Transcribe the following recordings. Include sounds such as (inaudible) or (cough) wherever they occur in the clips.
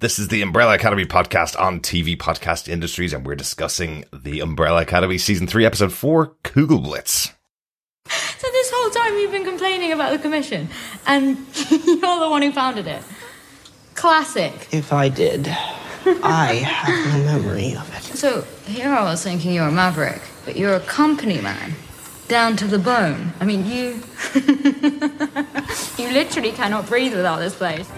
This is the Umbrella Academy podcast on TV podcast industries, and we're discussing the Umbrella Academy season three, episode four, Kugelblitz. So this whole time you've been complaining about the commission, and (laughs) you're the one who founded it. Classic. If I did, I have no memory of it. So here I was thinking you're a maverick, but you're a company man, down to the bone. I mean, you. (laughs) you literally cannot breathe without this place.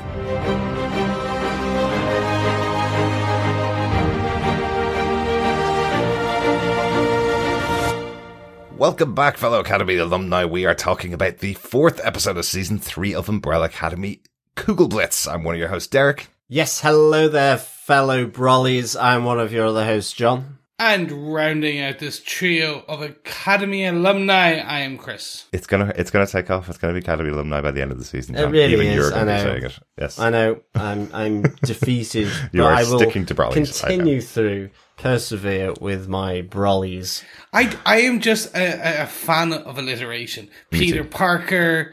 Welcome back, fellow Academy alumni. We are talking about the fourth episode of season three of Umbrella Academy, Kugelblitz. I'm one of your hosts, Derek. Yes, hello there, fellow Brollies. I'm one of your other hosts, John. And rounding out this trio of Academy alumni, I am Chris. It's gonna, it's gonna take off. It's gonna be Academy alumni by the end of the season. It John. really Even is, you're gonna I be know. saying it. Yes, I know I'm I'm (laughs) defeated, You but are I will sticking to Brollies, continue through, persevere with my Brollies. I, I am just a, a- a fan of alliteration. Peter Parker,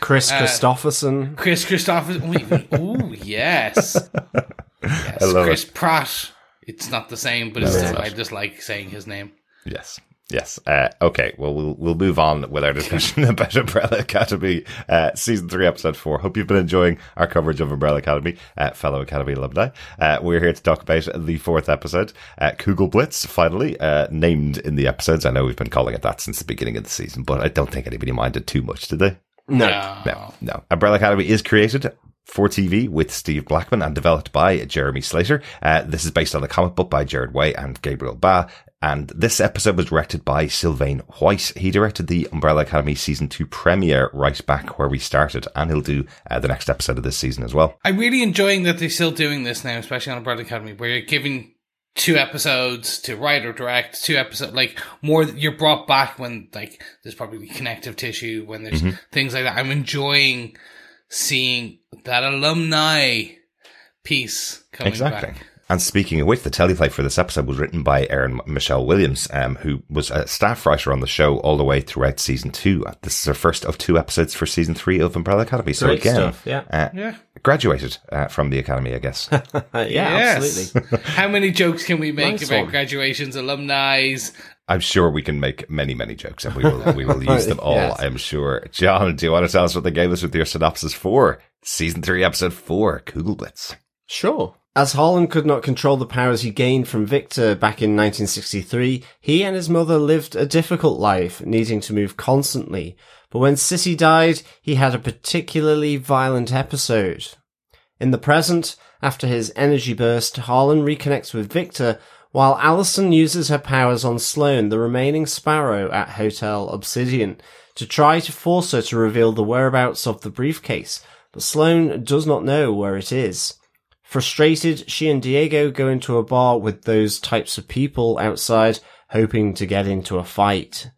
Chris Uh, Kristofferson. Kris Kristofferson. Oh, yes. (laughs) yes. I love Chris it. Pratt. It's not the same, but it's No, still. I just like saying his name. Yes. Yes. Uh, okay. Well, we'll we'll move on with our discussion about Umbrella Academy, uh, season three, episode four. Hope you've been enjoying our coverage of Umbrella Academy, uh, fellow Academy alumni. Uh, we're here to talk about the fourth episode, uh, Kugelblitz, finally uh, named in the episodes. I know we've been calling it that since the beginning of the season, but I don't think anybody minded too much, did they? No. No, no. Umbrella Academy is created for TV with Steve Blackman and developed by Jeremy Slater. Uh, this is based on the comic book by Gerard Way and Gabriel Ba. And this episode was directed by Sylvain White. He directed the Umbrella Academy season two premiere right back where we started, and he'll do uh, the next episode of this season as well. I'm really enjoying that they're still doing this now, especially on Umbrella Academy, where you're giving two episodes to write or direct, two episodes, like more, you're brought back when, like, there's probably connective tissue, when there's things like that. I'm enjoying seeing that alumni piece coming Exactly. back. And speaking of which, the teleplay for this episode was written by Aeryn Michelle Williams, um, who was a staff writer on the show all the way throughout season two. This is her first of two episodes for season three of Umbrella Academy. So Great again, stuff, yeah. uh, Yeah. graduated uh, from the academy, I guess. Uh, (laughs) yeah, Yes. absolutely. (laughs) How many jokes can we make Nice about one. graduations, alumni? I'm sure we can make many, many jokes, and we will we will use them (laughs) all. Yes. I'm sure. John, do you want to tell us what they gave us with your synopsis for season three, episode four, Kugelblitz? Sure. As Harlan could not control the powers he gained from Victor back in 1963, he and his mother lived a difficult life, needing to move constantly. But when Sissy died, he had a particularly violent episode. In the present, after his energy burst, Harlan reconnects with Victor, while Allison uses her powers on Sloane, the remaining sparrow at Hotel Obsidian, to try to force her to reveal the whereabouts of the briefcase, but Sloane does not know where it is. Frustrated, she and Diego go into a bar with those types of people outside, hoping to get into a fight.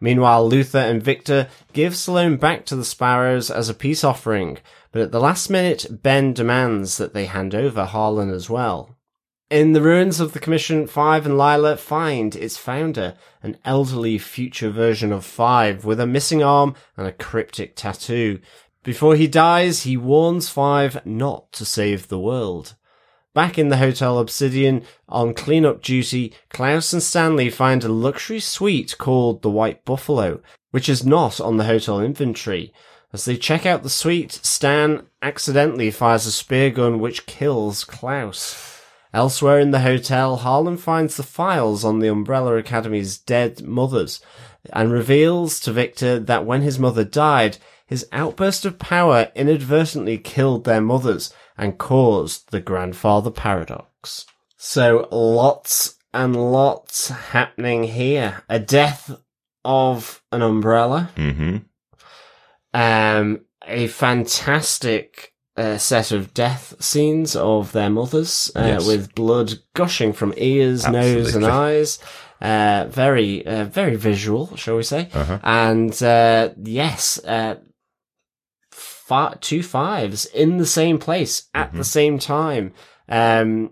Meanwhile, Luther and Victor give Sloane back to the Sparrows as a peace offering, but at the last minute, Ben demands that they hand over Harlan as well. In the ruins of the Commission, Five and Lila find its founder, an elderly future version of Five with a missing arm and a cryptic tattoo. Before he dies, he warns Five not to save the world. Back in the Hotel Obsidian, on cleanup duty, Klaus and Stanley find a luxury suite called the White Buffalo, which is not on the hotel inventory. As they check out the suite, Stan accidentally fires a spear gun which kills Klaus. Elsewhere in the hotel, Harlan finds the files on the Umbrella Academy's dead mothers and reveals to Victor that when his mother died, his outburst of power inadvertently killed their mothers and caused the grandfather paradox. So lots and lots happening here. A death of an umbrella. Mm-hmm. Um, a fantastic uh, set of death scenes of their mothers, uh, Yes. with blood gushing from ears, nose, and eyes. Uh, very, uh, very visual, shall we say? Uh-huh. And uh, yes, uh, fi- two fives in the same place at Mm-hmm. the same time. Um,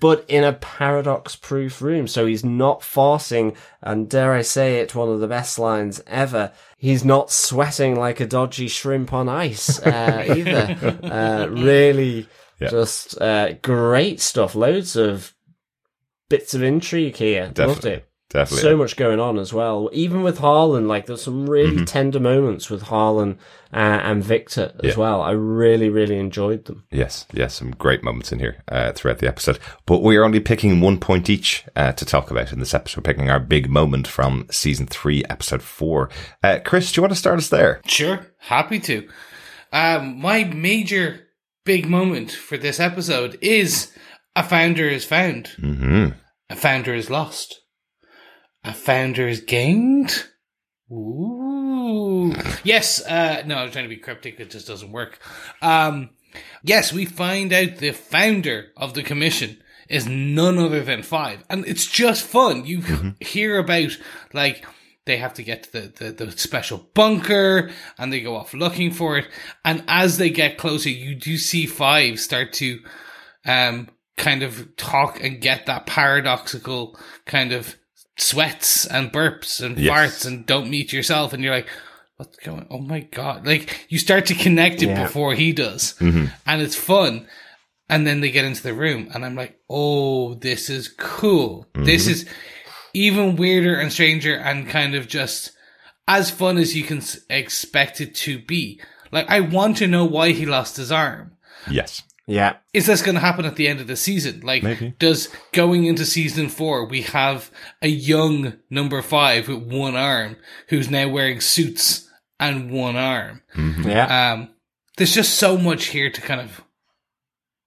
but in a paradox proof room. So he's not forcing, and dare I say it, one of the best lines ever. He's not sweating like a dodgy shrimp on ice, uh, (laughs) either. uh, really, Yeah. Just uh, great stuff. Loads of bits of intrigue here. Loved it. Definitely. So much going on as well. Even with Harlan, like there's some really Mm-hmm. tender moments with Harlan uh, and Victor as Yeah. well. I really, really enjoyed them. Yes, yes, some great moments in here uh, throughout the episode. But we are only picking one point each uh, to talk about in this episode. We're picking our big moment from season three, episode four. Uh, Chris, do you want to start us there? Sure, happy to. Um, my major big moment for this episode is a founder is found, Mm-hmm. a founder is lost, a founder is gained. Ooh, yes. Uh, no, I was trying to be cryptic. It just doesn't work. Um, yes, we find out the founder of the commission is none other than Five, and it's just fun. You hear about like they have to get to the, the, the special bunker and they go off looking for it. And as they get closer, you do see Five start to um, kind of talk and get that paradoxical kind of sweats and burps and Yes. farts and don't meet yourself. And you're like, what's going Oh my God. Like you start to connect it Yeah. before he does. Mm-hmm. And it's fun. And then they get into the room and I'm like, oh, this is cool. This mm-hmm. is even weirder and stranger and kind of just as fun as you can s- expect it to be. Like, I want to know why he lost his arm. Yes. Yeah. Is this going to happen at the end of the season? Like, Maybe. does going into season four, we have a young number five with one arm who's now wearing suits and one arm? Yeah. Um, there's just so much here to kind of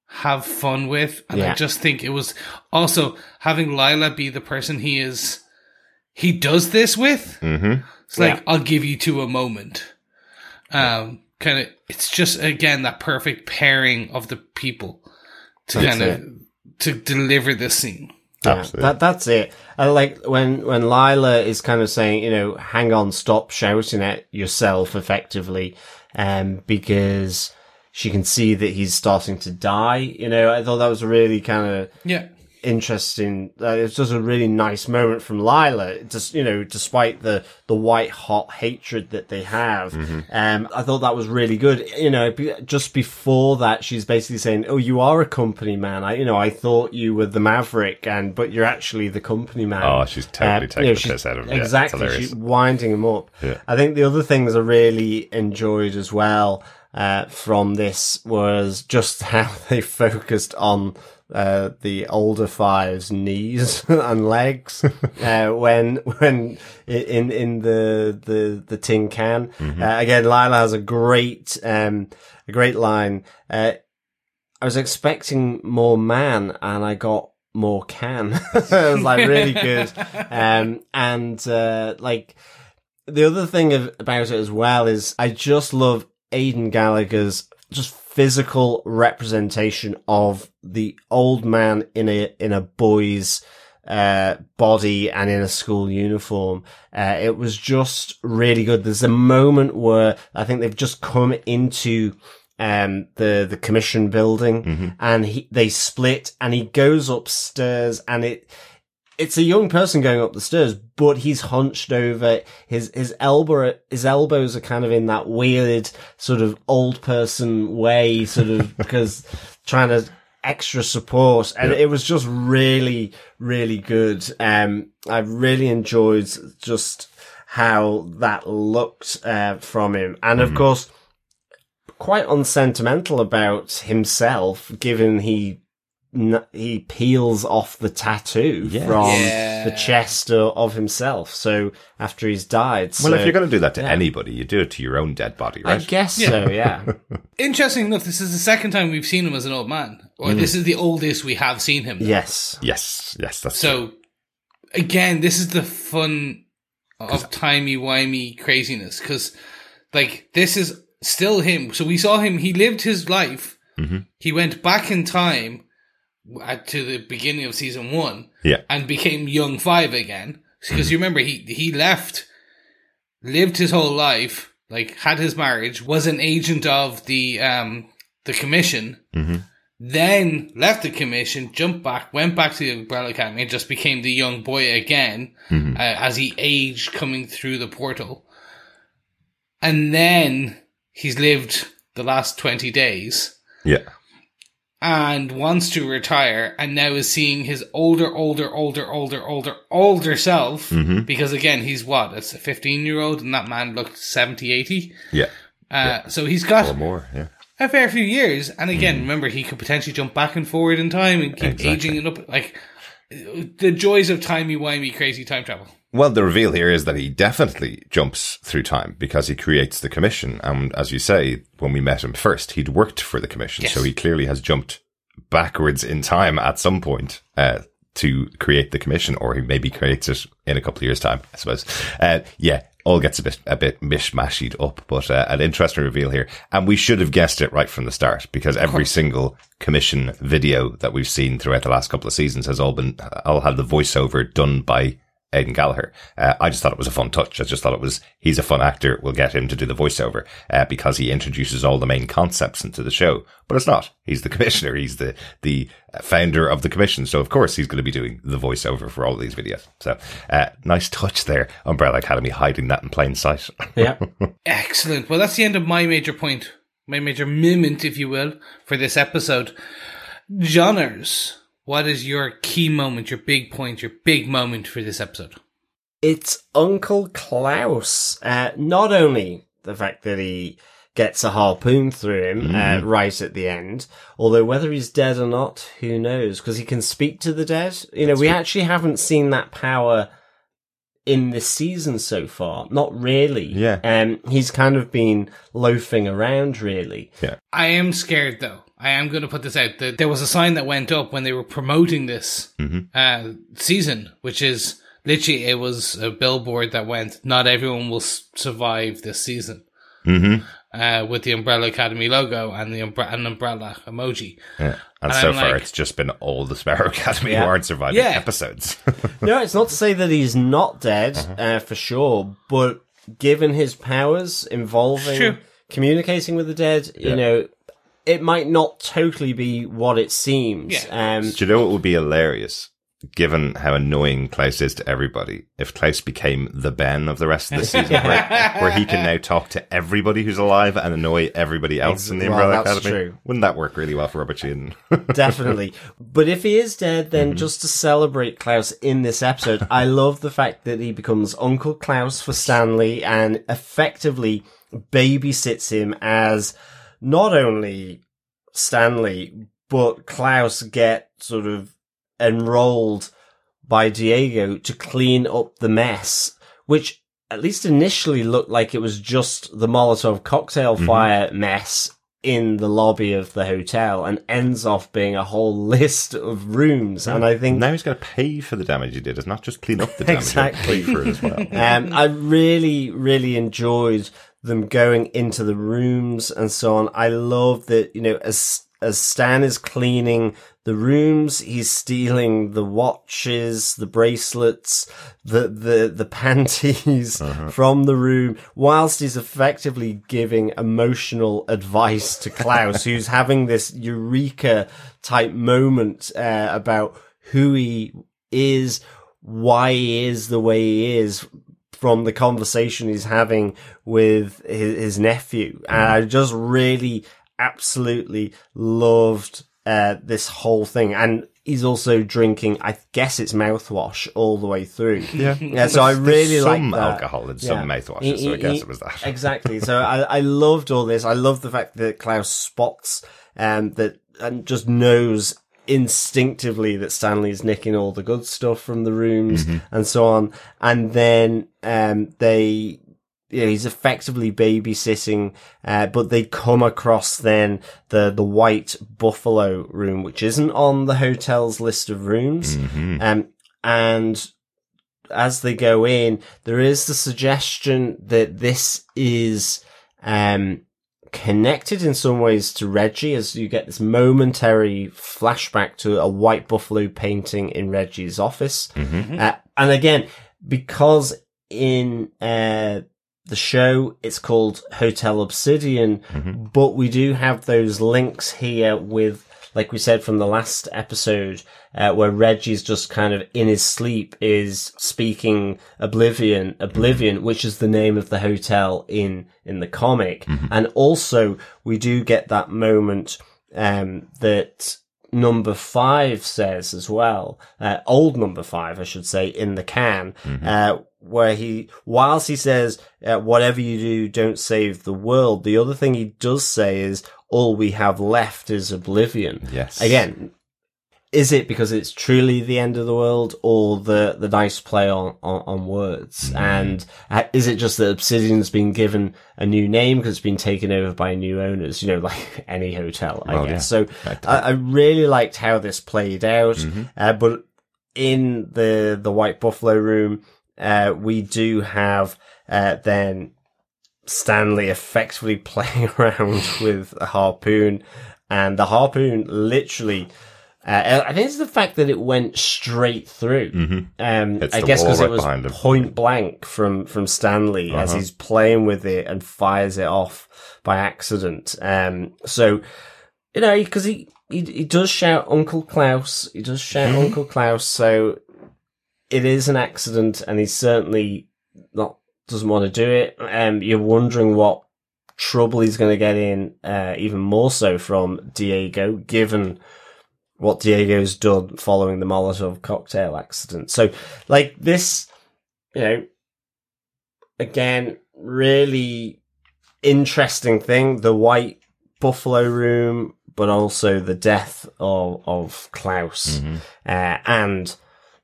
have fun with. And I just think it was also having Lila be the person he is, he does this with. Mm-hmm. It's like, Yeah. I'll give you to a moment. Um, kind of, it's just again that perfect pairing of the people to That's kind of to deliver this scene. Yeah, that that's it. I like when when Lila is kind of saying, you know, hang on, stop shouting at yourself, effectively, um, because she can see that he's starting to die. You know, I thought that was really kind of Yeah. Interesting. Uh, it's just a really nice moment from Lila. Just you know, despite the the white hot hatred that they have, um, I thought that was really good. You know, just before that, she's basically saying, "Oh, you are a company man. I, you know, I thought you were the maverick, and but you're actually the company man." Oh, she's totally Uh, taking you know, the piss out of him. Exactly, hilarious. she's winding him up. Yeah. I think the other things I really enjoyed as well uh, from this was just (laughs) how they focused on uh, the older five's knees (laughs) and legs (laughs) uh, when when in in the the the tin can. Mm-hmm. Uh, again, Lila has a great um, a great line. Uh, I was expecting more man, and I got more can. (laughs) it was like really good. Um, and uh, like the other thing of, about it as well is I just love Aidan Gallagher's just physical representation of the old man in a in a boy's uh body and in a school uniform. Uh it was just really good. There's a moment where i think they've just come into um the the commission building and he they split and he goes upstairs and it it's a young person going up the stairs, but he's hunched over. His his elbow his elbows are kind of in that weird sort of old person way, sort of (laughs) because trying to extra support, and it was just really really good. Um, I really enjoyed just how that looked uh, from him, and of course, quite unsentimental about himself, given he he peels off the tattoo Yeah. from Yeah. the chest of, of himself. So after he's died, Well, so, if you're going to do that to yeah. anybody, you do it to your own dead body, right? I right? guess so. Yeah, (laughs) Interesting enough, this is the second time we've seen him as an old man, or mm. this is the oldest we have seen him. yes, Yes, yes, that's true. So, again, this is the fun of timey wimey craziness because, like, this is still him. So we saw him. He lived his life. Mm-hmm. He went back in time at, to the beginning of season one Yeah, and became young five again. Because you remember he he left, lived his whole life, like had his marriage, was an agent of the um the commission, then left the commission, jumped back, went back to the Umbrella Academy, and just became the young boy again uh, as he aged coming through the portal, and then he's lived the last twenty days. Yeah, and wants to retire and now is seeing his older, older, older, older, older, older self. Mm-hmm. Because again, he's what? It's a 15 year old and that man looked 70, 80. Yeah. Uh, So he's got Or more. Yeah. a fair few years. And again, remember, he could potentially jump back and forward in time and keep Exactly. aging it up. Like, the joys of timey-wimey crazy time travel. Well, the reveal here is that he definitely jumps through time because he creates the commission. And as you say, when we met him first, he'd worked for the commission. Yes. So he clearly has jumped backwards in time at some point, uh, to create the commission, or he maybe creates it in a couple of years' time, I suppose. Uh, yeah, all gets a bit, a bit mishmashed up, but uh, an interesting reveal here. And we should have guessed it right from the start because every single commission video that we've seen throughout the last couple of seasons has all been, all had the voiceover done by Aidan Gallagher. Uh, I just thought it was a fun touch. I just thought it was, he's a fun actor. We'll get him to do the voiceover, uh, because he introduces all the main concepts into the show. But it's not. He's the commissioner. He's the, the founder of the commission. So of course he's going to be doing the voiceover for all of these videos. So, uh, nice touch there. Umbrella Academy hiding that in plain sight. Yeah. (laughs) Excellent. Well, that's the end of my major point, my major moment, if you will, for this episode. Johners, what is your key moment, your big point, your big moment for this episode? It's Uncle Klaus. Uh, not only the fact that he gets a harpoon through him uh, right at the end, although whether he's dead or not, who knows? Because he can speak to the dead. You know, we actually haven't seen that power in this season so far. Not really. Yeah. Um, he's kind of been loafing around, really. Yeah. I am scared though. I am going to put this out. That there was a sign that went up when they were promoting this uh, season, which is literally it was a billboard that went, "Not everyone will s- survive this season." Mm-hmm. Uh, with the Umbrella Academy logo and the umbre- an umbrella emoji. Yeah. And And so I'm far like- it's just been all the Sparrow Academy Yeah. who aren't surviving Yeah. episodes. (laughs) no, it's not to say that he's not dead, uh, for sure, but given his powers involving True. communicating with the dead, Yeah. you know, it might not totally be what it seems. Yeah. Um, Do you know what would be hilarious? Given how annoying Klaus is to everybody, if Klaus became the Ben of the rest of the (laughs) season, where, where he can now talk to everybody who's alive and annoy everybody else in the Well, Umbrella that's Academy, true. wouldn't that work really well for Robert Sheehan? (laughs) Definitely. But if he is dead, then just to celebrate Klaus in this episode, I love the fact that he becomes Uncle Klaus for Stanley and effectively babysits him as not only Stanley, but Klaus get sort of enrolled by Diego to clean up the mess, which at least initially looked like it was just the Molotov cocktail fire mess in the lobby of the hotel and ends off being a whole (laughs) list of rooms. And I think now he's got to pay for the damage he did. It's not just clean up the damage, exactly. pay for it as well. (laughs) um, I really, really enjoyed them going into the rooms and so on. I love that, you know, as, as Stan is cleaning the rooms, he's stealing the watches, the bracelets, the, the, the (laughs) panties from the room, whilst he's effectively giving emotional advice to Klaus, (laughs) who's having this eureka type moment, uh, about who he is, why he is the way he is from the conversation he's having with his, his nephew. And I just really absolutely loved uh, this whole thing. And he's also drinking, I guess it's mouthwash all the way through. (laughs) Yeah. yeah so I really like some that. alcohol and some mouthwash. He- so I guess he- it was that. Exactly. So (laughs) I, I loved all this. I love the fact that Klaus spots um, that and just knows instinctively that Stanley's nicking all the good stuff from the rooms and so on. And then um, they you know, he's effectively babysitting, uh, but they come across then the, the white buffalo room, which isn't on the hotel's list of rooms. Um, and as they go in, there is the suggestion that this is, um, connected in some ways to Reggie as you get this momentary flashback to a white buffalo painting in Reggie's office. Uh, and again, because in, uh, the show, it's called Hotel Obsidian, but we do have those links here with, like we said from the last episode, uh, where Reggie's just kind of in his sleep is speaking Oblivion, Oblivion, which is the name of the hotel in, in the comic. And also we do get that moment um, that number five says as well, uh, old number five, I should say, in the can, uh, where he, whilst he says, uh, whatever you do, don't save the world, the other thing he does say is, all we have left is oblivion. Yes. Again, is it because it's truly the end of the world or the, the nice play on, on, on words? Mm-hmm. And uh, is it just that Obsidian's been given a new name because it's been taken over by new owners, you know, (laughs) like any hotel, I Well, guess. yeah. So I, I really liked how this played out. Mm-hmm. Uh, but in the, the White Buffalo room, uh, we do have, uh, then Stanley effectively (laughs) playing around with a harpoon and the harpoon literally uh, I think it's the fact that it went straight through. Um, I guess because right it was point blank from from Stanley as he's playing with it and fires it off by accident. Um, so you know because he, he he does shout Uncle Klaus. He does shout Uncle Klaus. So it is an accident, and he's certainly not doesn't want to do it. Um, you're wondering what trouble he's going to get in, uh, even more so from Diego, given what Diego's done following the Molotov cocktail accident. So, like this, you know, again, really interesting thing. The White Buffalo Room, but also the death of of Klaus, uh, and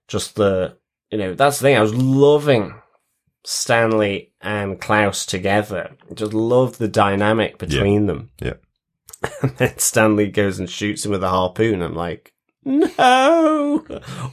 just the you know that's the thing. I was loving Stanley and Klaus together. Just love the dynamic between them. Yeah. (laughs) And then Stanley goes and shoots him with a harpoon. I'm like, no,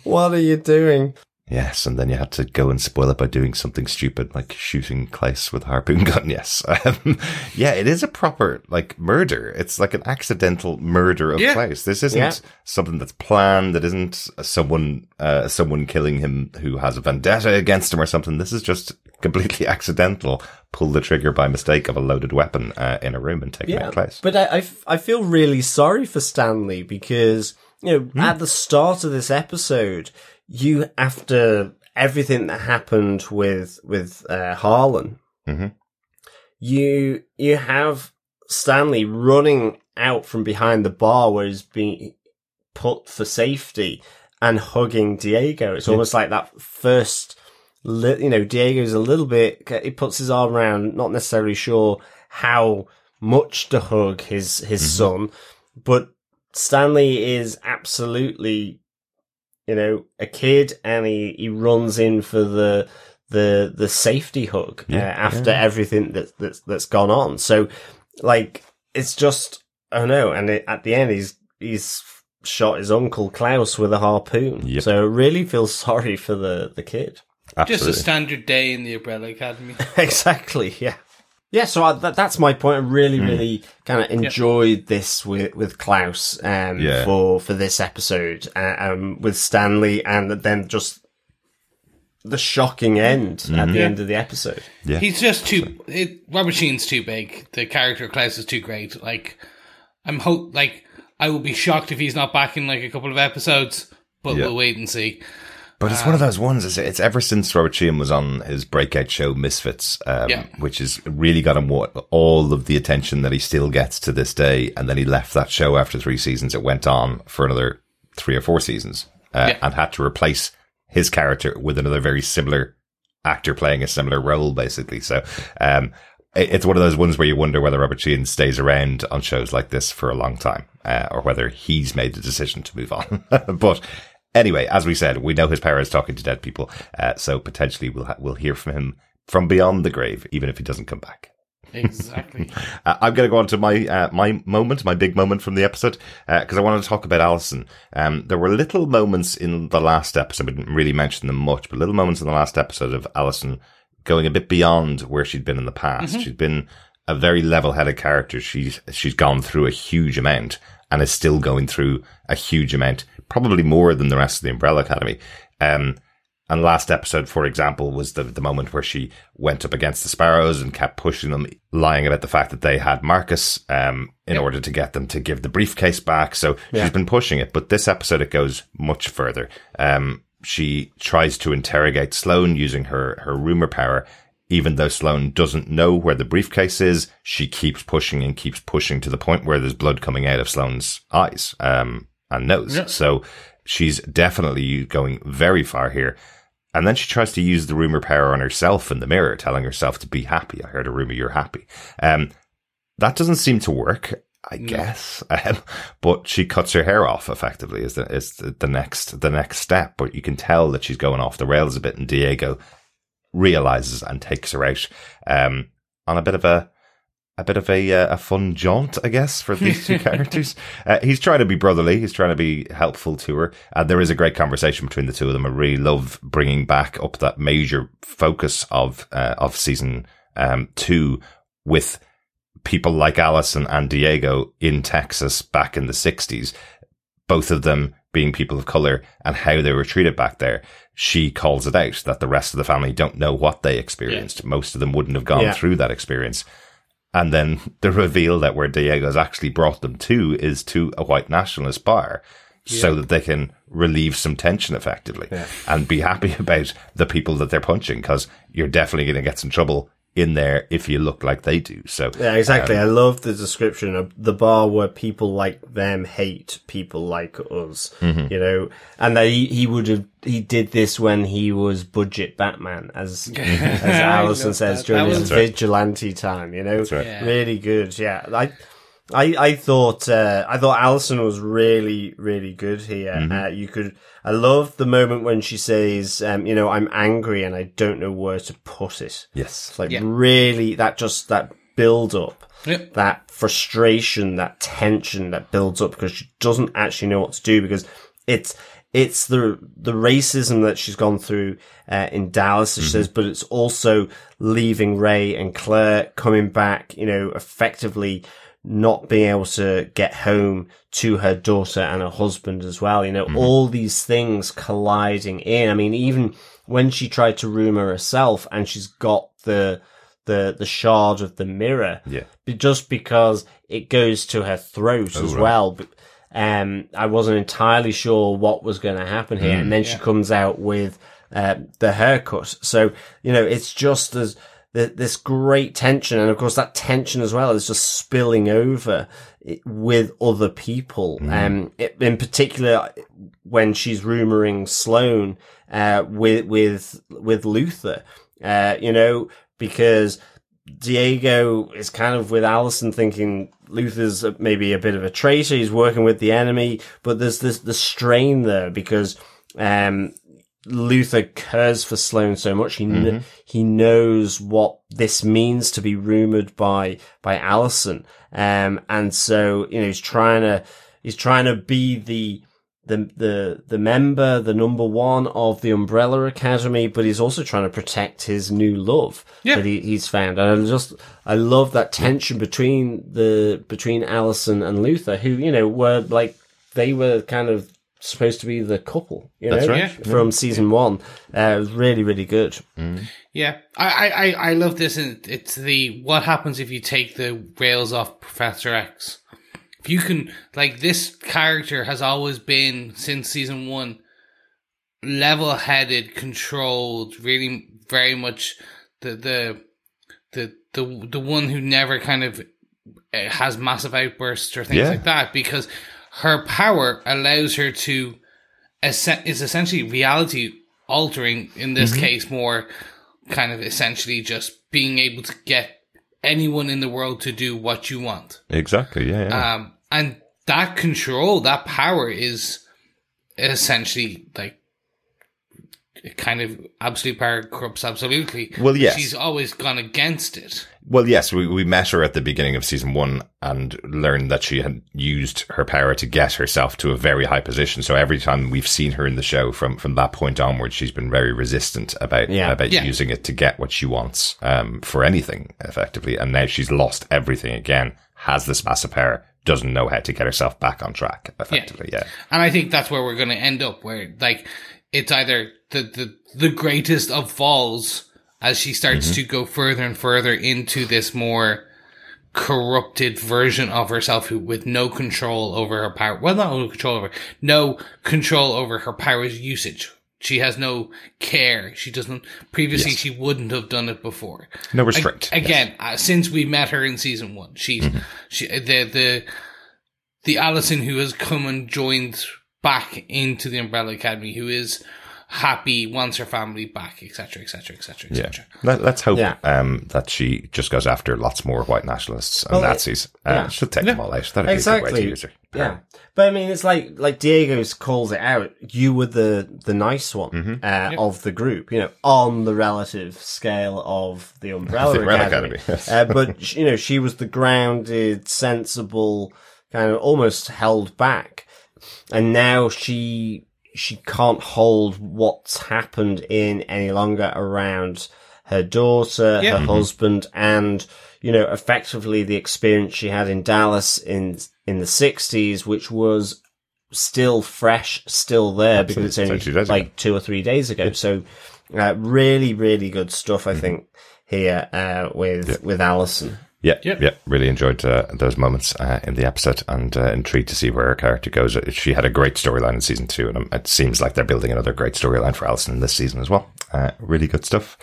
what are you doing? Yes, and then you had to go and spoil it by doing something stupid like shooting Klaus with a harpoon (laughs) gun. Yes, um, yeah, it is a proper like murder. It's like an accidental murder of Yeah. Klaus. This isn't Yeah. something that's planned. That isn't someone uh, someone killing him who has a vendetta against him or something. This is just completely (laughs) accidental. Pull the trigger by mistake of a loaded weapon uh, in a room and take out place. But I, I f- I feel really sorry for Stanley because, you know, at the start of this episode, you, after everything that happened with, with, uh, Harlan, Mhm. you, you have Stanley running out from behind the bar where he's being put for safety and hugging Diego. It's almost like that first, li- you know, Diego's a little bit, he puts his arm around, not necessarily sure how much to hug his, his son, but Stanley is absolutely, you know, a kid and he, he runs in for the, the, the safety hug uh, Yeah, after everything that's, that's, that's gone on. So, like, it's just, I don't know. And it, at the end, he's, he's shot his uncle Klaus with a harpoon. Yep. So I really feel (laughs) sorry for the, the kid. Just a standard day in the Umbrella Academy. (laughs) exactly. Yeah. Yeah. So I, that, that's my point. I really, really kind of enjoyed this with, with Klaus, um, Yeah. for, for this episode, uh, um, with Stanley and then just the shocking end at the end of the episode. Yeah. He's just too. It, Robert Sheehan's too big. The character Klaus is too great. Like, I'm hope. Like, I will be shocked if he's not back in like a couple of episodes. But Yeah. we'll wait and see. But it's one of those ones. It's, it's ever since Robert Sheehan was on his breakout show Misfits, um, Yeah. which has really got him all of the attention that he still gets to this day. And then he left that show after three seasons. It went on for another three or four seasons, uh, Yeah. and had to replace his character with another very similar actor playing a similar role, basically. So, um, it- it's one of those ones where you wonder whether Robert Sheehan stays around on shows like this for a long time, uh, or whether he's made the decision to move on. (laughs) but anyway, as we said, we know his power is talking to dead people, uh, so potentially we'll ha- we'll hear from him from beyond the grave, even if he doesn't come back. Exactly. (laughs) Uh, I'm going to go on to my uh, my moment, my big moment from the episode, because I want to talk about Allison. Um, there were little moments in the last episode. We didn't really mention them much, but little moments in the last episode of Allison going a bit beyond where she'd been in the past. She'd been a very level-headed character. She's she's gone through a huge amount and is still going through a huge amount, probably more than the rest of the Umbrella Academy. Um, and last episode, for example, was the, the moment where she went up against the Sparrows and kept pushing them, lying about the fact that they had Marcus, um, in order to get them to give the briefcase back. So she's been pushing it. But this episode, it goes much further. Um, she tries to interrogate Sloane using her, her rumor power even though Sloane doesn't know where the briefcase is, she keeps pushing and keeps pushing to the point where there's blood coming out of Sloane's eyes, um, and nose. Yeah. So she's definitely going very far here. And then she tries to use the rumor power on herself in the mirror, telling herself to be happy. I heard a rumor you're happy. Um, that doesn't seem to work, I guess. (laughs) Um, but she cuts her hair off effectively is the, is the, the next, the next step. But you can tell that she's going off the rails a bit and Diego realizes and takes her out, um, on a bit of a, a bit of a uh, a fun jaunt, I guess, for these two (laughs) characters. Uh, he's trying to be brotherly. He's trying to be helpful to her. And there is a great conversation between the two of them. I really love bringing back up that major focus of uh, of season um, two with people like Allison and Diego in Texas back in the '60s. Both of them being people of color and how they were treated back there. She calls it out that the rest of the family don't know what they experienced. Most of them wouldn't have gone Yeah. through that experience. And then (laughs) the reveal that where Diego's actually brought them to is to a white nationalist bar so that they can relieve some tension effectively and be happy (laughs) about the people that they're punching because you're definitely going to get some trouble in there if you look like they do. So Yeah, exactly. I love the description of the bar where people like them hate people like us. Mm-hmm. You know, and that he, he would have he did this when he was budget Batman, as (laughs) as Allison says that. during That his was- vigilante time. You know, right. Yeah. really good. Yeah, I. I, I thought uh, I thought Allison was really really good here. Uh, you could I love the moment when she says, um, you know, I'm angry and I don't know where to put it. yes, It's like Yeah. really that just that build up, Yep. that frustration, that tension that builds up because she doesn't actually know what to do because it's it's the the racism that she's gone through uh, in Dallas, she says, but it's also leaving Ray and Claire coming back, you know, effectively not being able to get home to her daughter and her husband as well. You know, all these things colliding in. I mean, even when she tried to rumor herself and she's got the the the shard of the mirror, Yeah. be- just because it goes to her throat as right. well. But, um, I wasn't entirely sure what was going to happen here, and then she comes out with uh, the haircut. So you know, it's just as th- this great tension, and of course that tension as well is just spilling over with other people. Um, it, in particular, when she's rumoring Sloane uh, with with with Luther, uh, you know, because Diego is kind of with Allison thinking Luther's maybe a bit of a traitor. He's working with the enemy, but there's this the strain there because um, Luther cares for Sloane so much. He kn- he knows what this means to be rumored by by Allison, um, and so you know he's trying to he's trying to be the the the the member, the number one of the Umbrella Academy, but he's also trying to protect his new love Yeah. that he, he's found. And I just I love that tension between the between Allison and Luther, who you know were like they were kind of supposed to be the couple, you know, That's right. Yeah. from season one. Uh, it was really really good. Yeah, I, I, I- I love this. And it's the what happens if you take the rails off Professor X. If you can, like, this character has always been since season one, level-headed, controlled, really very much the the the the the one who never kind of uh, has massive outbursts or things Yeah. like that because her power allows her to is essentially reality altering in this case more kind of essentially just being able to get anyone in the world to do what you want exactly. Yeah, yeah. um and that control that power is essentially like kind of absolute power corrupts absolutely Well, yes. she's always gone against it Well, yes, we, we met her at the beginning of season one and learned that she had used her power to get herself to a very high position. So every time we've seen her in the show from, from that point onwards, she's been very resistant about, Yeah. about Yeah. using it to get what she wants, um, for anything effectively. And now she's lost everything again, has this massive power, doesn't know how to get herself back on track effectively. Yeah. And I think that's where we're going to end up, where like it's either the the the greatest of falls as she starts Mm-hmm. to go further and further into this more corrupted version of herself, who with no control over her power. Well, not no control over, no control over her power's usage. She has no care. She doesn't. Previously, Yes. she wouldn't have done it before. No restraint. Ag- again, uh, since we met her in season one, she's Mm-hmm. she the the the Allison who has come and joined back into the Umbrella Academy, who is happy, wants her family back, etc., etc., etc., etc. Let, let's hope Yeah. um, that she just goes after lots more white nationalists and Well, it- Nazis. Uh, yeah. She'll take them all out. That'd be a good way exactly. to use her. Yeah, but I mean, it's like like Diego's calls it out. You were the the nice one Mm-hmm. uh, of the group, you know, on the relative scale of the (laughs) Umbrella The Academy. Academy, yes. uh, but you know, she was the grounded, sensible, kind of almost held back, and now she she can't hold what's happened in any longer around her daughter, Yeah. her husband, and you know, effectively the experience she had in Dallas in in the '60s, which was still fresh, still there because it's only days ago. like two or three days ago. So, uh, really, really good stuff. Mm-hmm. I think here uh, with with Allison. Yeah, Yep. yeah, really enjoyed uh, those moments uh, in the episode and uh, intrigued to see where her character goes. Uh, She had a great storyline in season two, and um, it seems like they're building another great storyline for Allison in this season as well. Uh, really good stuff.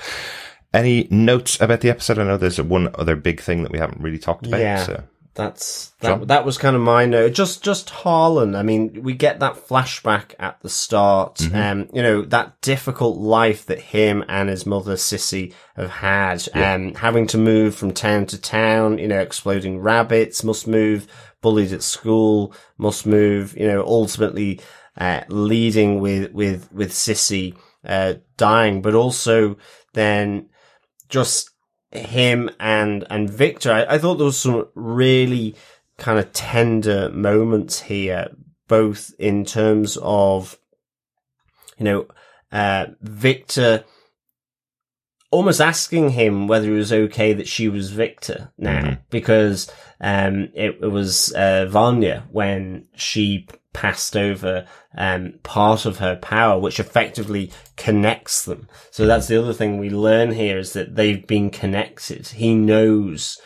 Any notes about the episode? I know there's one other big thing that we haven't really talked about. Yeah. So. That's that. That was kind of my note. Just just Harlan. I mean, we get that flashback at the start. Mm-hmm. Um, you know that difficult life that him and his mother Sissy have had. Um, having to move from town to town. You know, exploding rabbits must move. Bullied at school must move. You know, ultimately uh, leading with with with Sissy uh, dying, but also then just him and and Victor. I, I thought there was some really kind of tender moments here, both in terms of you know uh, Victor almost asking him whether it was okay that she was Victor now because um it, it was uh, Vanya when she passed over um part of her power which effectively connects them. So that's the other thing we learn here is that they've been connected. He knows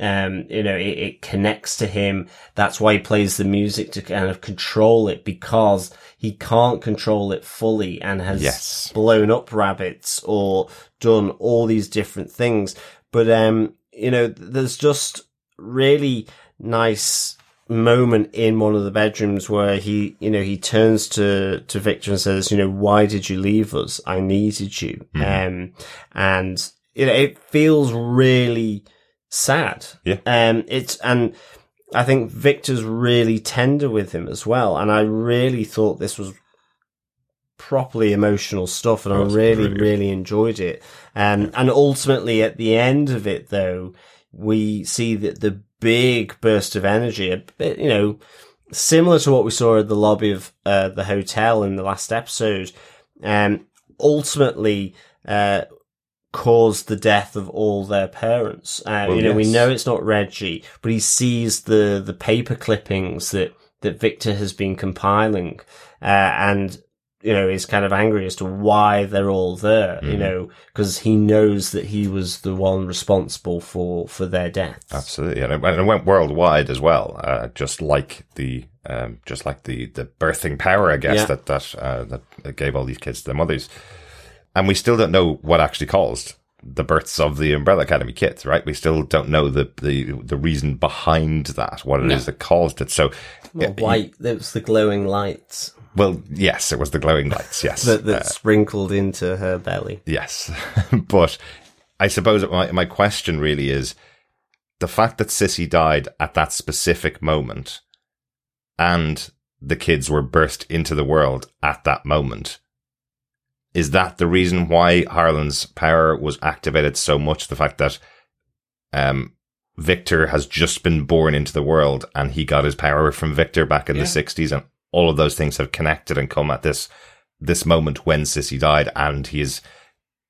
um, you know, it, it connects to him. That's why he plays the music to kind of control it because he can't control it fully and has Yes. blown up rabbits or done all these different things. But, um, you know, there's just really nice moment in one of the bedrooms where he, you know, he turns to, to Victor and says, you know, why did you leave us? I needed you. Um, and, you know, it feels really sad. Yeah. Um, it's, and I think Victor's really tender with him as well. And I really thought this was properly emotional stuff and I That's really, really good. really enjoyed it. Um, and ultimately at the end of it though, we see that the big burst of energy, a bit, you know, similar to what we saw at the lobby of uh, the hotel in the last episode, um, ultimately uh, caused the death of all their parents. Uh, Well, you know, we know it's not Reggie, but he sees the the paper clippings that that Victor has been compiling, uh, and you know is kind of angry as to why they're all there. You Mhm. know, because he knows that he was the one responsible for for their deaths. Absolutely, and it, and it went worldwide as well. Uh, just like the, um, just like the the birthing power, I guess Yeah. that that uh, that gave all these kids to their mothers, and we still don't know what actually caused the births of the Umbrella Academy kids. Right? We still don't know the the the reason behind that, what it is No. that caused it. So, Well, white. It was the glowing lights well, yes, it was the glowing lights. Yes, that, that Uh, sprinkled into her belly. Yes, (laughs) but I suppose my my question really is the fact that Sissy died at that specific moment, and the kids were burst into the world at that moment. Is that the reason why Harlan's power was activated so much? The fact that um, Victor has just been born into the world, and he got his power from Victor back in Yeah. the sixties, and all of those things have connected and come at this this moment when Sissy died, and he is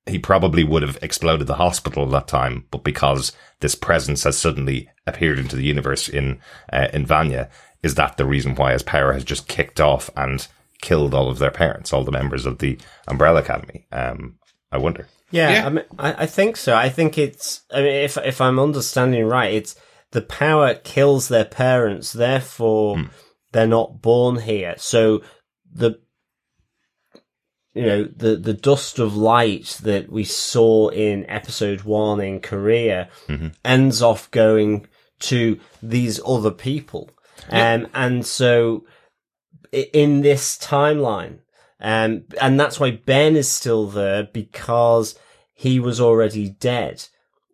he probably would have exploded the hospital at that time, but because this presence has suddenly appeared into the universe in uh, in Vanya, is that the reason why his power has just kicked off and killed all of their parents, all the members of the Umbrella Academy? Um, I wonder. Yeah, Yeah. I, mean, I, I think so. I think it's. I mean, if if I'm understanding right, it's the power kills their parents, therefore they're not born here. So the you know, the, the dust of light that we saw in episode one in Korea ends off going to these other people. Um, and so i- in this timeline, um, and that's why Ben is still there because he was already dead.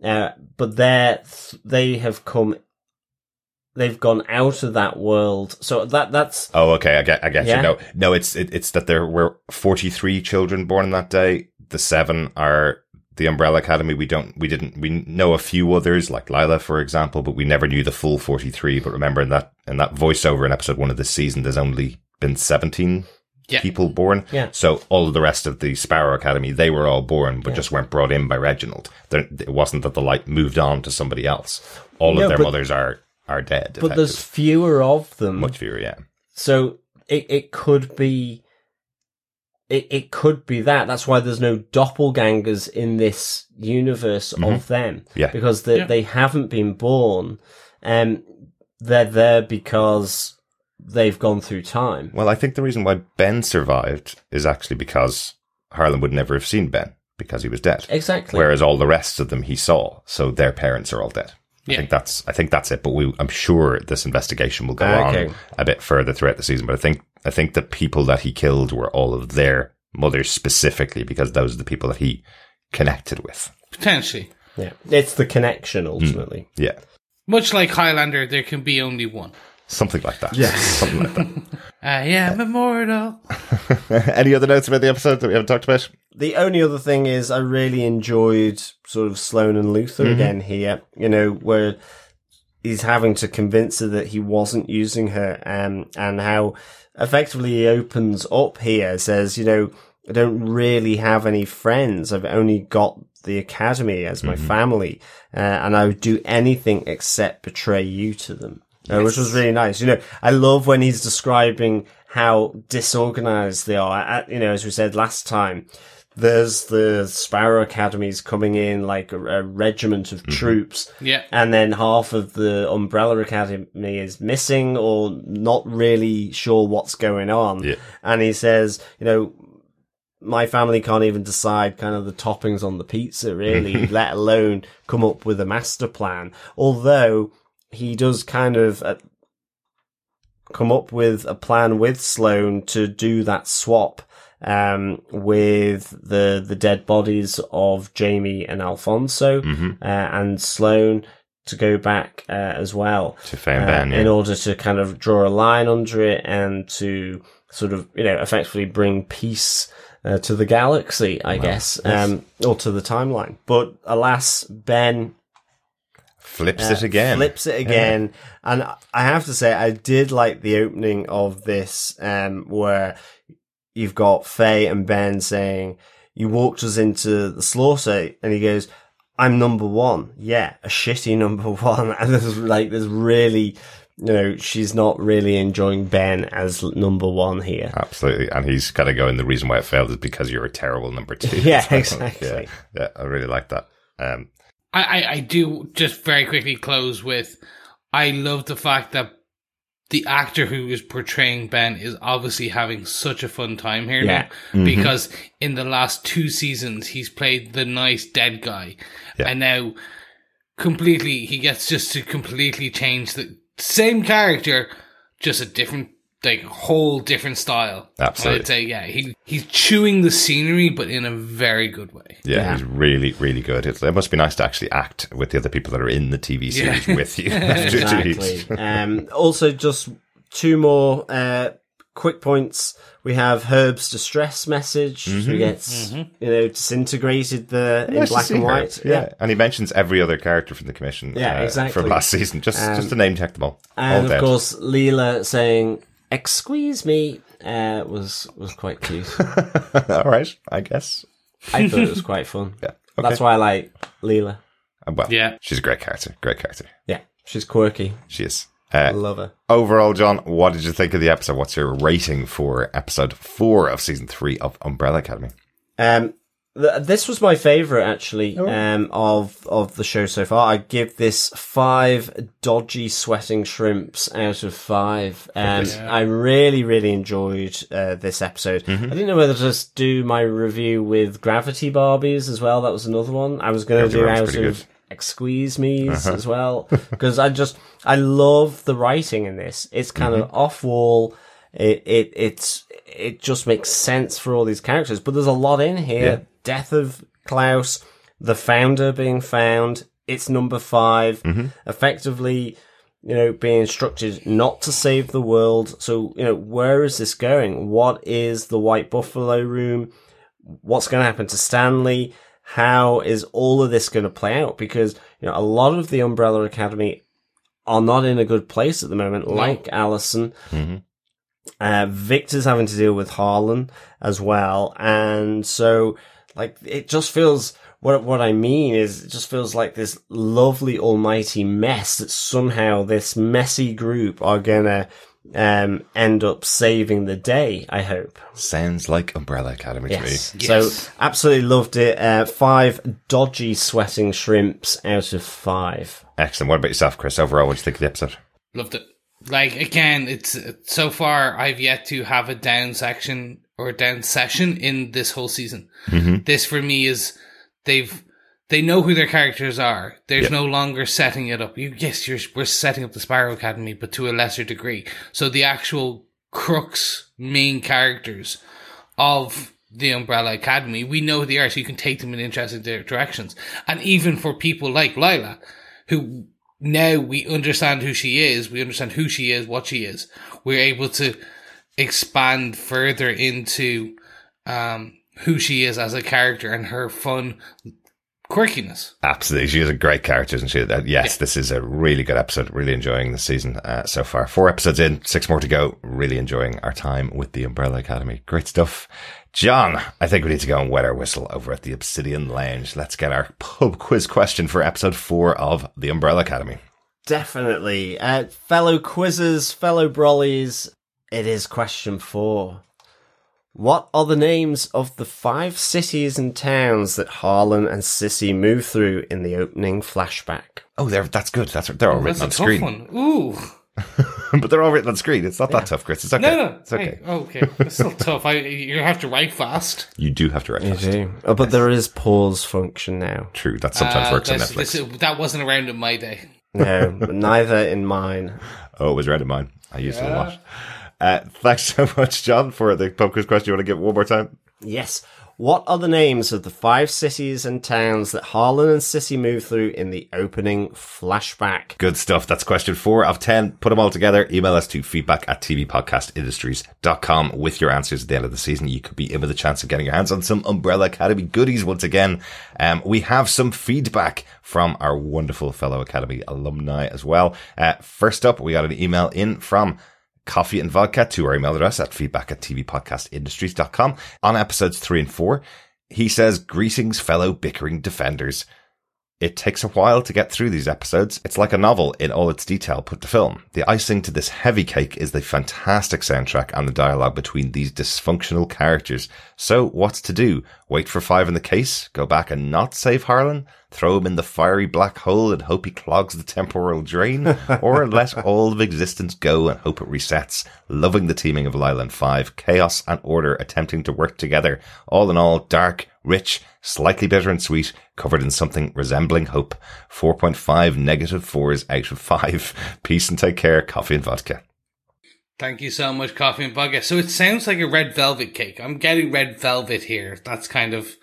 Uh, but they're, they have come, they've gone out of that world. So that, that's, Oh, okay. I get. I get Yeah. you. No, no. It's it, it's that there were forty three children born on that day. The seven are the Umbrella Academy. We don't. We didn't. We know a few others, like Lila, for example, but we never knew the full forty three. But remember in that in that voiceover in episode one of this season, there's only been seventeen Yeah. people born. Yeah. So all of the rest of the Sparrow Academy, they were all born, but just weren't brought in by Reginald. There, it wasn't that the light moved on to somebody else. All No, of their but- mothers are are dead. but there's fewer of them. much fewer. Yeah. So it, it could be, it, it could be that. That's why there's no doppelgangers in this universe of them. Mm-hmm. Yeah. Because they, Yeah. they haven't been born. Um, they're there because they've gone through time. Well, I think the reason why Ben survived is actually because Harlan would never have seen Ben because he was dead. Exactly. Whereas all the rest of them he saw, so their parents are all dead. I think that's I think that's it. But we, I'm sure this investigation will go Okay. on a bit further throughout the season. But I think I think the people that he killed were all of their mothers specifically because those are the people that he connected with. Potentially. yeah. It's the connection ultimately. Mm. Yeah, Much like Highlander, there can be only one. Something like that. Yes. something like that. (laughs) I am immortal. (laughs) Any other notes about the episode that we haven't talked about? The only other thing is I really enjoyed sort of Sloane and Luther again here, you know, where he's having to convince her that he wasn't using her, um, and how effectively he opens up here, says, you know, I don't really have any friends. I've only got the academy as my family, uh, and I would do anything except betray you to them. Uh, which was really nice. You know, I love when he's describing how disorganized they are. Uh, you know, as we said last time, there's the Sparrow Academies coming in like a, a regiment of troops. Yeah. And then half of the Umbrella Academy is missing or not really sure what's going on. Yeah. And he says, you know, my family can't even decide kind of the toppings on the pizza, really, (laughs) let alone come up with a master plan. Although he does kind of uh, come up with a plan with Sloane to do that swap um, with the the dead bodies of Jayme and Alphonso Mm-hmm. uh, and Sloane to go back uh, as well To Fei uh, Ben, yeah. in order to kind of draw a line under it and to sort of you know effectively bring peace uh, to the galaxy, I guess, um, or to the timeline. But alas, Ben Flips uh, it again. Flips it again. And I have to say, I did like the opening of this, um, where you've got Fei and Ben saying, you walked us into the slaughter, and he goes, I'm number one. Yeah, a shitty (laughs) number one. And there's like, there's really, you know, she's not really enjoying Ben as number one here. Absolutely. And he's kind of going, the reason why it failed is because you're a terrible number two. (laughs) Yeah, (laughs) exactly. Yeah, yeah, I really like that. Um, I, I, I do just very quickly close with I love the fact that the actor who is portraying Ben is obviously having such a fun time here Yeah. now mm-hmm. because in the last two seasons he's played the nice dead guy Yeah. and now completely he gets just to completely change the same character just a different like a whole different style Absolutely. I'd say yeah he he's chewing the scenery but in a very good way yeah, Yeah. he's really, really good. It's, it must be nice to actually act with the other people that are in the TV series Yeah. with you. (laughs) (laughs) exactly. um, also, just two more uh, quick points. We have Herb's distress message. He gets you know disintegrated there in Mm-hmm. Nice to black and white. Yeah. and he mentions every other character from the commission. Yeah, uh, exactly. From last season, just Um, just to name check them all. all and of dead. course Lila saying "excuse me" uh, was was quite cute. (laughs) all right, I guess. I thought it was quite fun. (laughs) Yeah, okay. That's why I like Lila. Uh, Well, Yeah. she's a great character. Great character. Yeah, she's quirky. She is. I Uh, love her. overall, John, what did you think of the episode? What's your rating for episode four of season three of Umbrella Academy? Um, Th- This was my favorite, actually, Oh. um, of of the show so far. I give this five dodgy sweating shrimps out of five. Um, I really, really enjoyed uh, this episode. Mm-hmm. I didn't know whether to just do my review with Gravity Barbies as well. That was another one I was going to do Barbie's out pretty of good. Uh-huh. Me's as well (laughs) because I just I love the writing in this. It's kind of Mm-hmm. off wall. It it it's it just makes sense for all these characters, but there's a lot in here. Yeah. Death of Klaus, the founder being found. It's number 5 Mm-hmm. Effectively, you know, being instructed not to save the world. So you know, where is this going? What is the White Buffalo Room? what's going to happen to Stanley? How is all of this going to play out? Because, you know, a lot of the Umbrella Academy are not in a good place at the moment, like Allison. Uh, Victor's having to deal with Harlan as well. And so, like, it just feels, what, what I mean is, it just feels like this lovely almighty mess that somehow this messy group are gonna, um, end up saving the day, I hope. Sounds like Umbrella Academy to me. Yes. me. So absolutely loved it. Uh, five dodgy sweating shrimps out of five. Excellent. What about yourself, Chris? Overall, what do you think of the episode? Loved it. Like again, it's so far I've yet to have a down section or a down session in this whole season. Mm-hmm. This for me is they've they know who their characters are. There's Yep. no longer setting it up. You yes, you're we're setting up the Sparrow Academy, but to a lesser degree. So the actual crux main characters of the Umbrella Academy, we know who they are, so you can take them in interesting directions. And even for people like Lila, who now we understand who she is, we understand who she is, what she is, we're able to expand further into um, who she is as a character and her fun quirkiness. Absolutely. She is a great character, isn't she? Uh, yes, this is a really good episode. Really enjoying the season uh, so far. Four episodes in, six more to go. Really enjoying our time with the Umbrella Academy. Great stuff. John, I think we need to go and wet our whistle over at the Obsidian Lounge. Let's get our pub quiz question for episode four of the Umbrella Academy. Definitely. Uh, fellow quizzes, fellow brollies, it is question four. What are the names of the five cities and towns that Harlan and Sissy move through in the opening flashback? Oh, they're, that's good. That's they're all That's written a on tough screen, one. Ooh. (laughs) but they're all written on screen. It's not that tough, Chris. It's okay. No, no. It's okay. Hey, oh, okay. It's still tough. I, you have to write fast. You do have to write fast. Oh, but there is pause function now. True. That sometimes Uh, works on Netflix. this- that wasn't around in my day. No, neither in mine. Oh, it was red in mine. I used it a lot. Uh, thanks (laughs) so much, John, for the pub quiz question. You want to give it one more time? Yes. What are the names of the five cities and towns that Harlan and Sissy move through in the opening flashback? Good stuff. That's question four of 10. Put them all together. Email us to feedback at tvpodcastindustries.com with your answers at the end of the season. You could be in with a chance of getting your hands on some Umbrella Academy goodies once again. Um, we have some feedback from our wonderful fellow Academy alumni as well. Uh, first up, we got an email in from coffee and vodka to our email address at feedback at tvpodcastindustries.com on episodes three and four. He says, greetings, fellow bickering defenders. It takes a while to get through these episodes. It's like a novel in all its detail put to film. The icing to this heavy cake is the fantastic soundtrack and the dialogue between these dysfunctional characters. So what's to do? Wait for five in the case? Go back and not save Harlan? Throw him in the fiery black hole and hope he clogs the temporal drain? or let all of existence go and hope it resets? Loving the teaming of Lila and Five, chaos and order attempting to work together. All in all, dark, rich, slightly bitter and sweet, covered in something resembling hope. 4.5 negative fours out of 5. Peace and take care. Coffee and vodka. Thank you so much, Coffee and Vodka. So it sounds like a red velvet cake. I'm getting red velvet here. That's kind of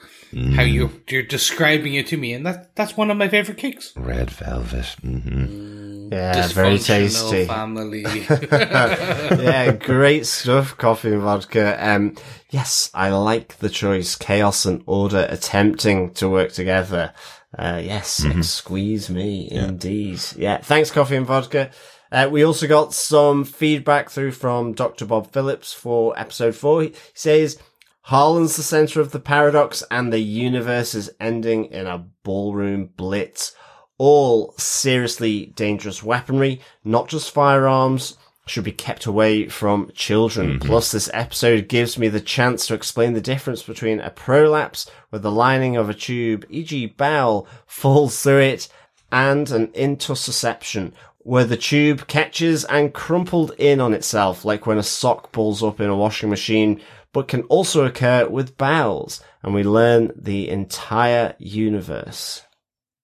how you're you're describing it to me, and that that's one of my favorite cakes. Red velvet. hmm Yeah, very tasty. Family. (laughs) (laughs) yeah, great stuff, coffee and vodka. Um, yes, I like the choice. Chaos and order attempting to work together. Uh, yes, squeeze me indeed. Yeah, thanks, coffee and vodka. Uh, we also got some feedback through from Dr. Bob Phillips for episode four. He says, Harlan's the center of the paradox and the universe is ending in a ballroom blitz. All seriously dangerous weaponry, not just firearms, should be kept away from children. Plus, this episode gives me the chance to explain the difference between a prolapse, where the lining of a tube, e.g. bowel, (laughs) falls through it, and an intussusception, where the tube catches and crumpled in on itself, like when a sock pulls up in a washing machine, but can also occur with bowels, and we learn the entire universe.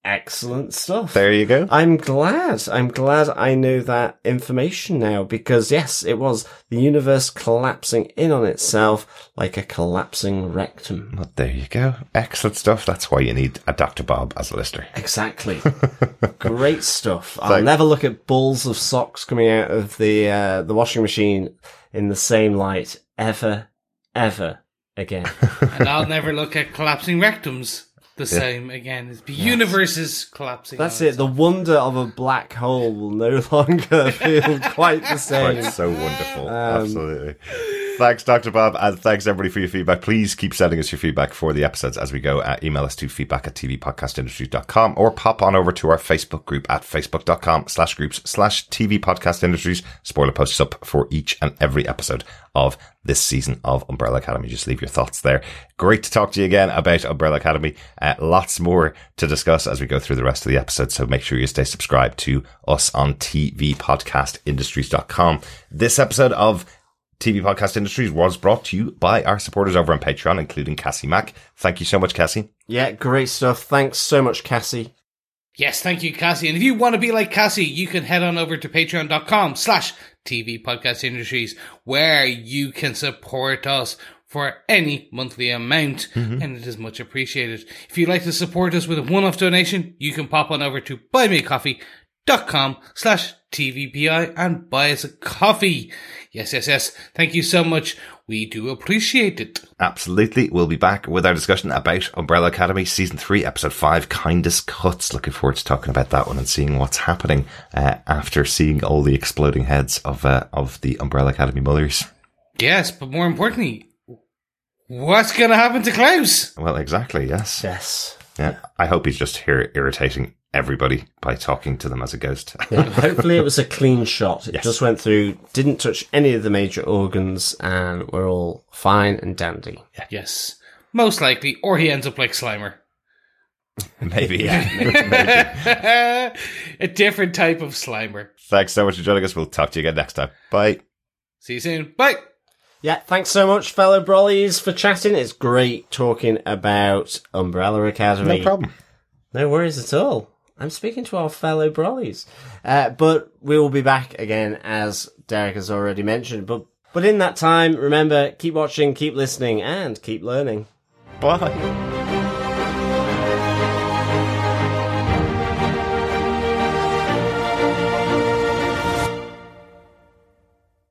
Excellent stuff. There you go. I'm glad. I'm glad I know that information now because yes, it was the universe collapsing in on itself like a collapsing rectum. Well, there you go. Excellent stuff. That's why you need a Dr. Bob as a listener. Exactly. (laughs) Great stuff. I'll Thank- never look at balls of socks coming out of the uh, the washing machine in the same light ever, ever again. (laughs) and I'll never look at collapsing rectums the same again. The universe is collapsing. That's it. The wonder of a black hole will no (laughs) longer feel quite the same. Right, so wonderful. Um, Absolutely. Thanks, Dr. Bob, and thanks everybody for your feedback. Please keep sending us your feedback for the episodes as we go. Email us to feedback at tvpodcastindustries.com or pop on over to our Facebook group at facebook.com slash groups slash TV Podcast Industries. Spoiler posts up for each and every episode of this season of Umbrella Academy. Just leave your thoughts there. Great to talk to you again about Umbrella Academy. Uh, lots more to discuss as we go through the rest of the episode. So make sure you stay subscribed to us on tvpodcastindustries.com. This episode of TV Podcast Industries was brought to you by our supporters over on Patreon, including Cassie Mack. Thank you so much, Cassie. Yeah, great stuff. Thanks so much, Cassie. Yes, thank you, Cassie. And if you want to be like Cassie, you can head on over to patreon.com slash TV Podcast Industries, where you can support us for any monthly amount, mm-hmm. and it is much appreciated. If you'd like to support us with a one-off donation, you can pop on over to buymeacoffee.com slash TVPI and buy us a coffee. Yes, yes, yes. Thank you so much. We do appreciate it. Absolutely. We'll be back with our discussion about Umbrella Academy Season 3, Episode 5, Kindest Cuts. Looking forward to talking about that one and seeing what's happening uh, after seeing all the exploding heads of uh, of the Umbrella Academy mothers. Yes, but more importantly, what's going to happen to Klaus? Well, exactly, yes. Yes. Yeah. I hope he's just here irritating everybody by talking to them as a ghost. Yeah, hopefully it was a clean shot. It Yes. just went through, didn't touch any of the major organs, and we're all fine and dandy. Yes, most likely, or he ends up like Slimer. (laughs) maybe, yeah. Maybe, (laughs) maybe. a different type of Slimer. Thanks so much for joining us. We'll talk to you again next time. Bye. See you soon. Bye. Yeah, thanks so much, fellow brollies, for chatting. It's great talking about Umbrella Academy. No problem. No worries at all. I'm speaking to our fellow brollies. Uh, but we will be back again, as Derek has already mentioned. But, but in that time, remember, keep watching, keep listening, and keep learning. Bye.